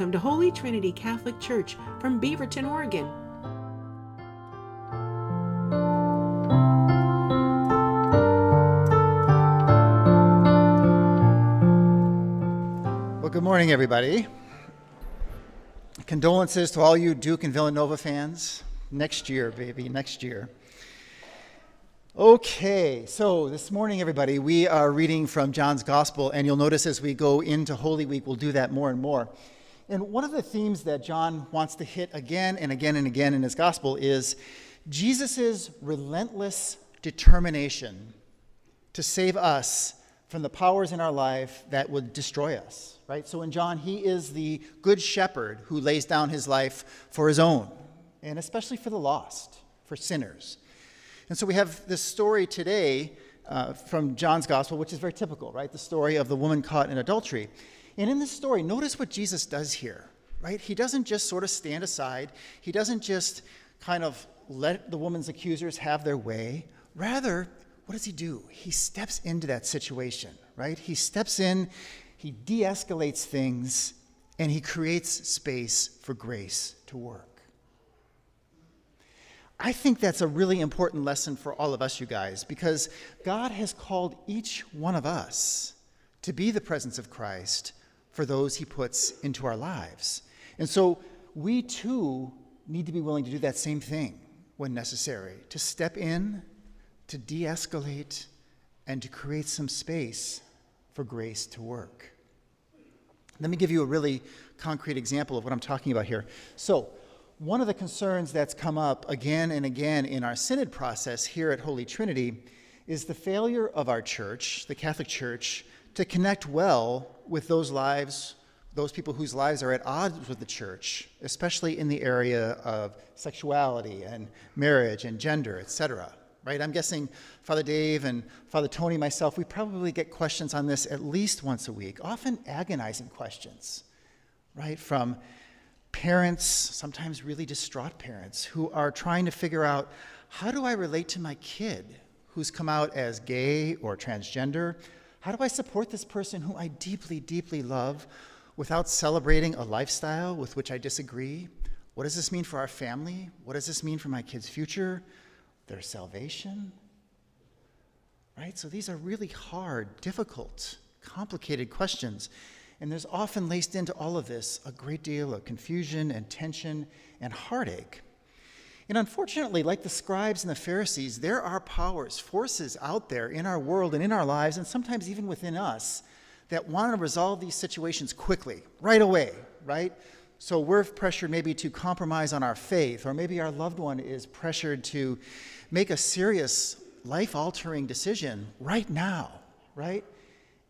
welcome to Holy Trinity Catholic Church from Beaverton, Oregon. Well, good morning, everybody. Condolences to all you Duke and Villanova fans. Next year, baby, next year. Okay, so this morning, everybody, we are reading from John's Gospel, and you'll notice as we go into Holy Week, we'll do that more and more. And one of the themes that John wants to hit again and again and again in his Gospel is Jesus' relentless determination to save us from the powers in our life that would destroy us, right? So in John, he is the good shepherd who lays down his life for his own, and especially for the lost, for sinners. And so we have this story today uh, from John's gospel, which is very typical, right? The story of the woman caught in adultery. And in this story, notice what Jesus does here, right? He doesn't just sort of stand aside, he doesn't just kind of let the woman's accusers have their way. Rather, what does he do? He steps into that situation, right? He steps in, he de escalates things, and he creates space for grace to work. I think that's a really important lesson for all of us, you guys, because God has called each one of us to be the presence of Christ for those he puts into our lives. And so we too need to be willing to do that same thing when necessary to step in, to de escalate, and to create some space for grace to work. Let me give you a really concrete example of what I'm talking about here. So, one of the concerns that's come up again and again in our synod process here at Holy Trinity is the failure of our church, the Catholic Church, to connect well with those lives, those people whose lives are at odds with the church, especially in the area of sexuality and marriage and gender, etc. Right? I'm guessing Father Dave and Father Tony, myself, we probably get questions on this at least once a week, often agonizing questions, right? From parents, sometimes really distraught parents, who are trying to figure out how do I relate to my kid who's come out as gay or transgender? How do I support this person who I deeply, deeply love without celebrating a lifestyle with which I disagree? What does this mean for our family? What does this mean for my kid's future, their salvation? Right? So these are really hard, difficult, complicated questions. And there's often laced into all of this a great deal of confusion and tension and heartache. And unfortunately, like the scribes and the Pharisees, there are powers, forces out there in our world and in our lives, and sometimes even within us, that want to resolve these situations quickly, right away, right? So we're pressured maybe to compromise on our faith, or maybe our loved one is pressured to make a serious, life altering decision right now, right?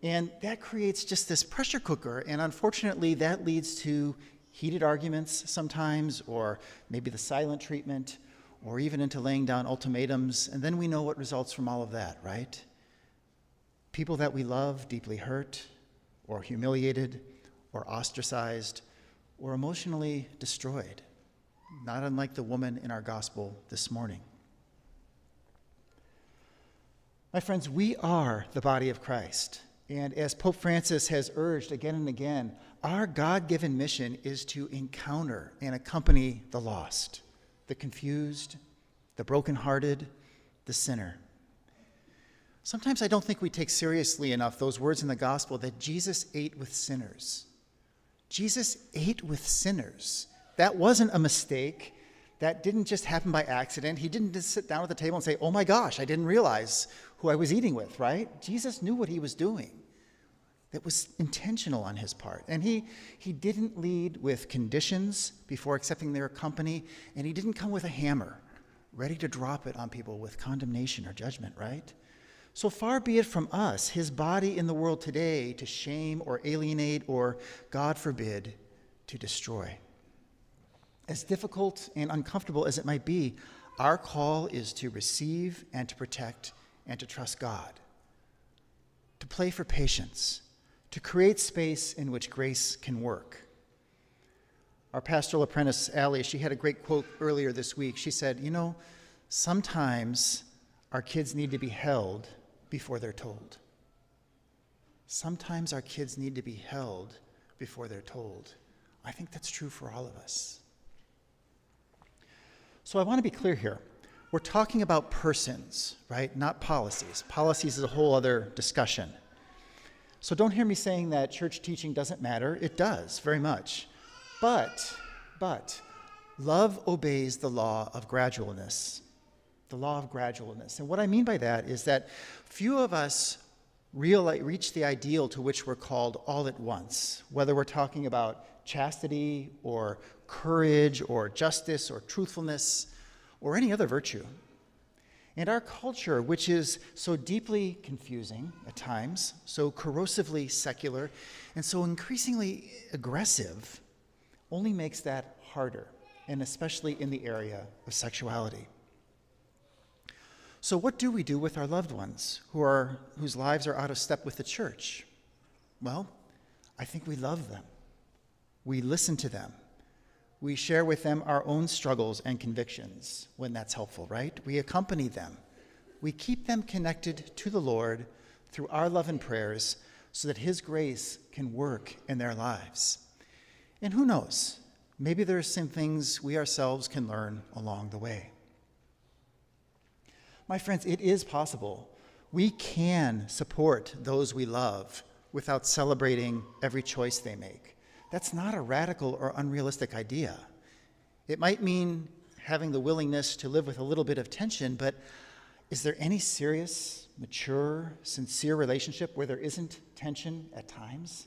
And that creates just this pressure cooker. And unfortunately, that leads to heated arguments sometimes, or maybe the silent treatment, or even into laying down ultimatums. And then we know what results from all of that, right? People that we love deeply hurt, or humiliated, or ostracized, or emotionally destroyed, not unlike the woman in our gospel this morning. My friends, we are the body of Christ. And as Pope Francis has urged again and again, our God given mission is to encounter and accompany the lost, the confused, the brokenhearted, the sinner. Sometimes I don't think we take seriously enough those words in the gospel that Jesus ate with sinners. Jesus ate with sinners. That wasn't a mistake. That didn't just happen by accident. He didn't just sit down at the table and say, Oh my gosh, I didn't realize who I was eating with, right? Jesus knew what he was doing that was intentional on his part. And he, he didn't lead with conditions before accepting their company, and he didn't come with a hammer, ready to drop it on people with condemnation or judgment, right? So far be it from us, his body in the world today, to shame or alienate or, God forbid, to destroy. As difficult and uncomfortable as it might be, our call is to receive and to protect and to trust God, to play for patience to create space in which grace can work. Our pastoral apprentice, Allie, she had a great quote earlier this week. She said, You know, sometimes our kids need to be held before they're told. Sometimes our kids need to be held before they're told. I think that's true for all of us. So I want to be clear here. We're talking about persons, right? Not policies. Policies is a whole other discussion. So don't hear me saying that church teaching doesn't matter. It does, very much. But, but, love obeys the law of gradualness. The law of gradualness. And what I mean by that is that few of us realize, reach the ideal to which we're called all at once, whether we're talking about chastity or courage or justice or truthfulness or any other virtue. And our culture, which is so deeply confusing at times, so corrosively secular, and so increasingly aggressive, only makes that harder, and especially in the area of sexuality. So, what do we do with our loved ones who are, whose lives are out of step with the church? Well, I think we love them. We listen to them. We share with them our own struggles and convictions when that's helpful, right? We accompany them. We keep them connected to the Lord through our love and prayers so that His grace can work in their lives. And who knows, maybe there are some things we ourselves can learn along the way. My friends, it is possible. We can support those we love without celebrating every choice they make. That's not a radical or unrealistic idea. It might mean having the willingness to live with a little bit of tension, but is there any serious, mature, sincere relationship where there isn't tension at times?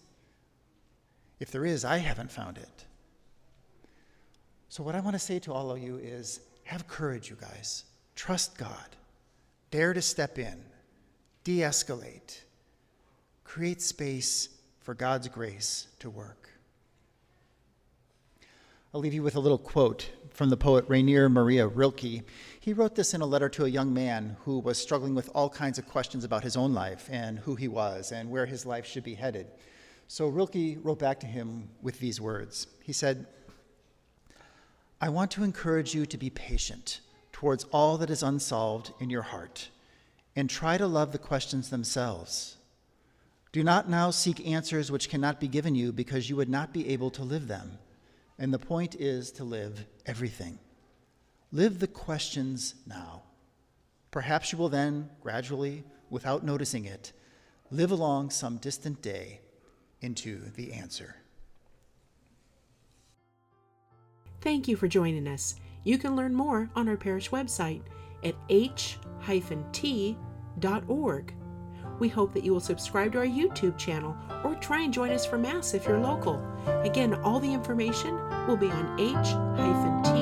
If there is, I haven't found it. So, what I want to say to all of you is have courage, you guys. Trust God. Dare to step in, de escalate, create space for God's grace to work. I'll leave you with a little quote from the poet Rainer Maria Rilke. He wrote this in a letter to a young man who was struggling with all kinds of questions about his own life and who he was and where his life should be headed. So Rilke wrote back to him with these words. He said, I want to encourage you to be patient towards all that is unsolved in your heart and try to love the questions themselves. Do not now seek answers which cannot be given you because you would not be able to live them. And the point is to live everything. Live the questions now. Perhaps you will then, gradually, without noticing it, live along some distant day into the answer. Thank you for joining us. You can learn more on our parish website at h-t.org. We hope that you will subscribe to our YouTube channel or try and join us for Mass if you're local. Again, all the information will be on h-t.org.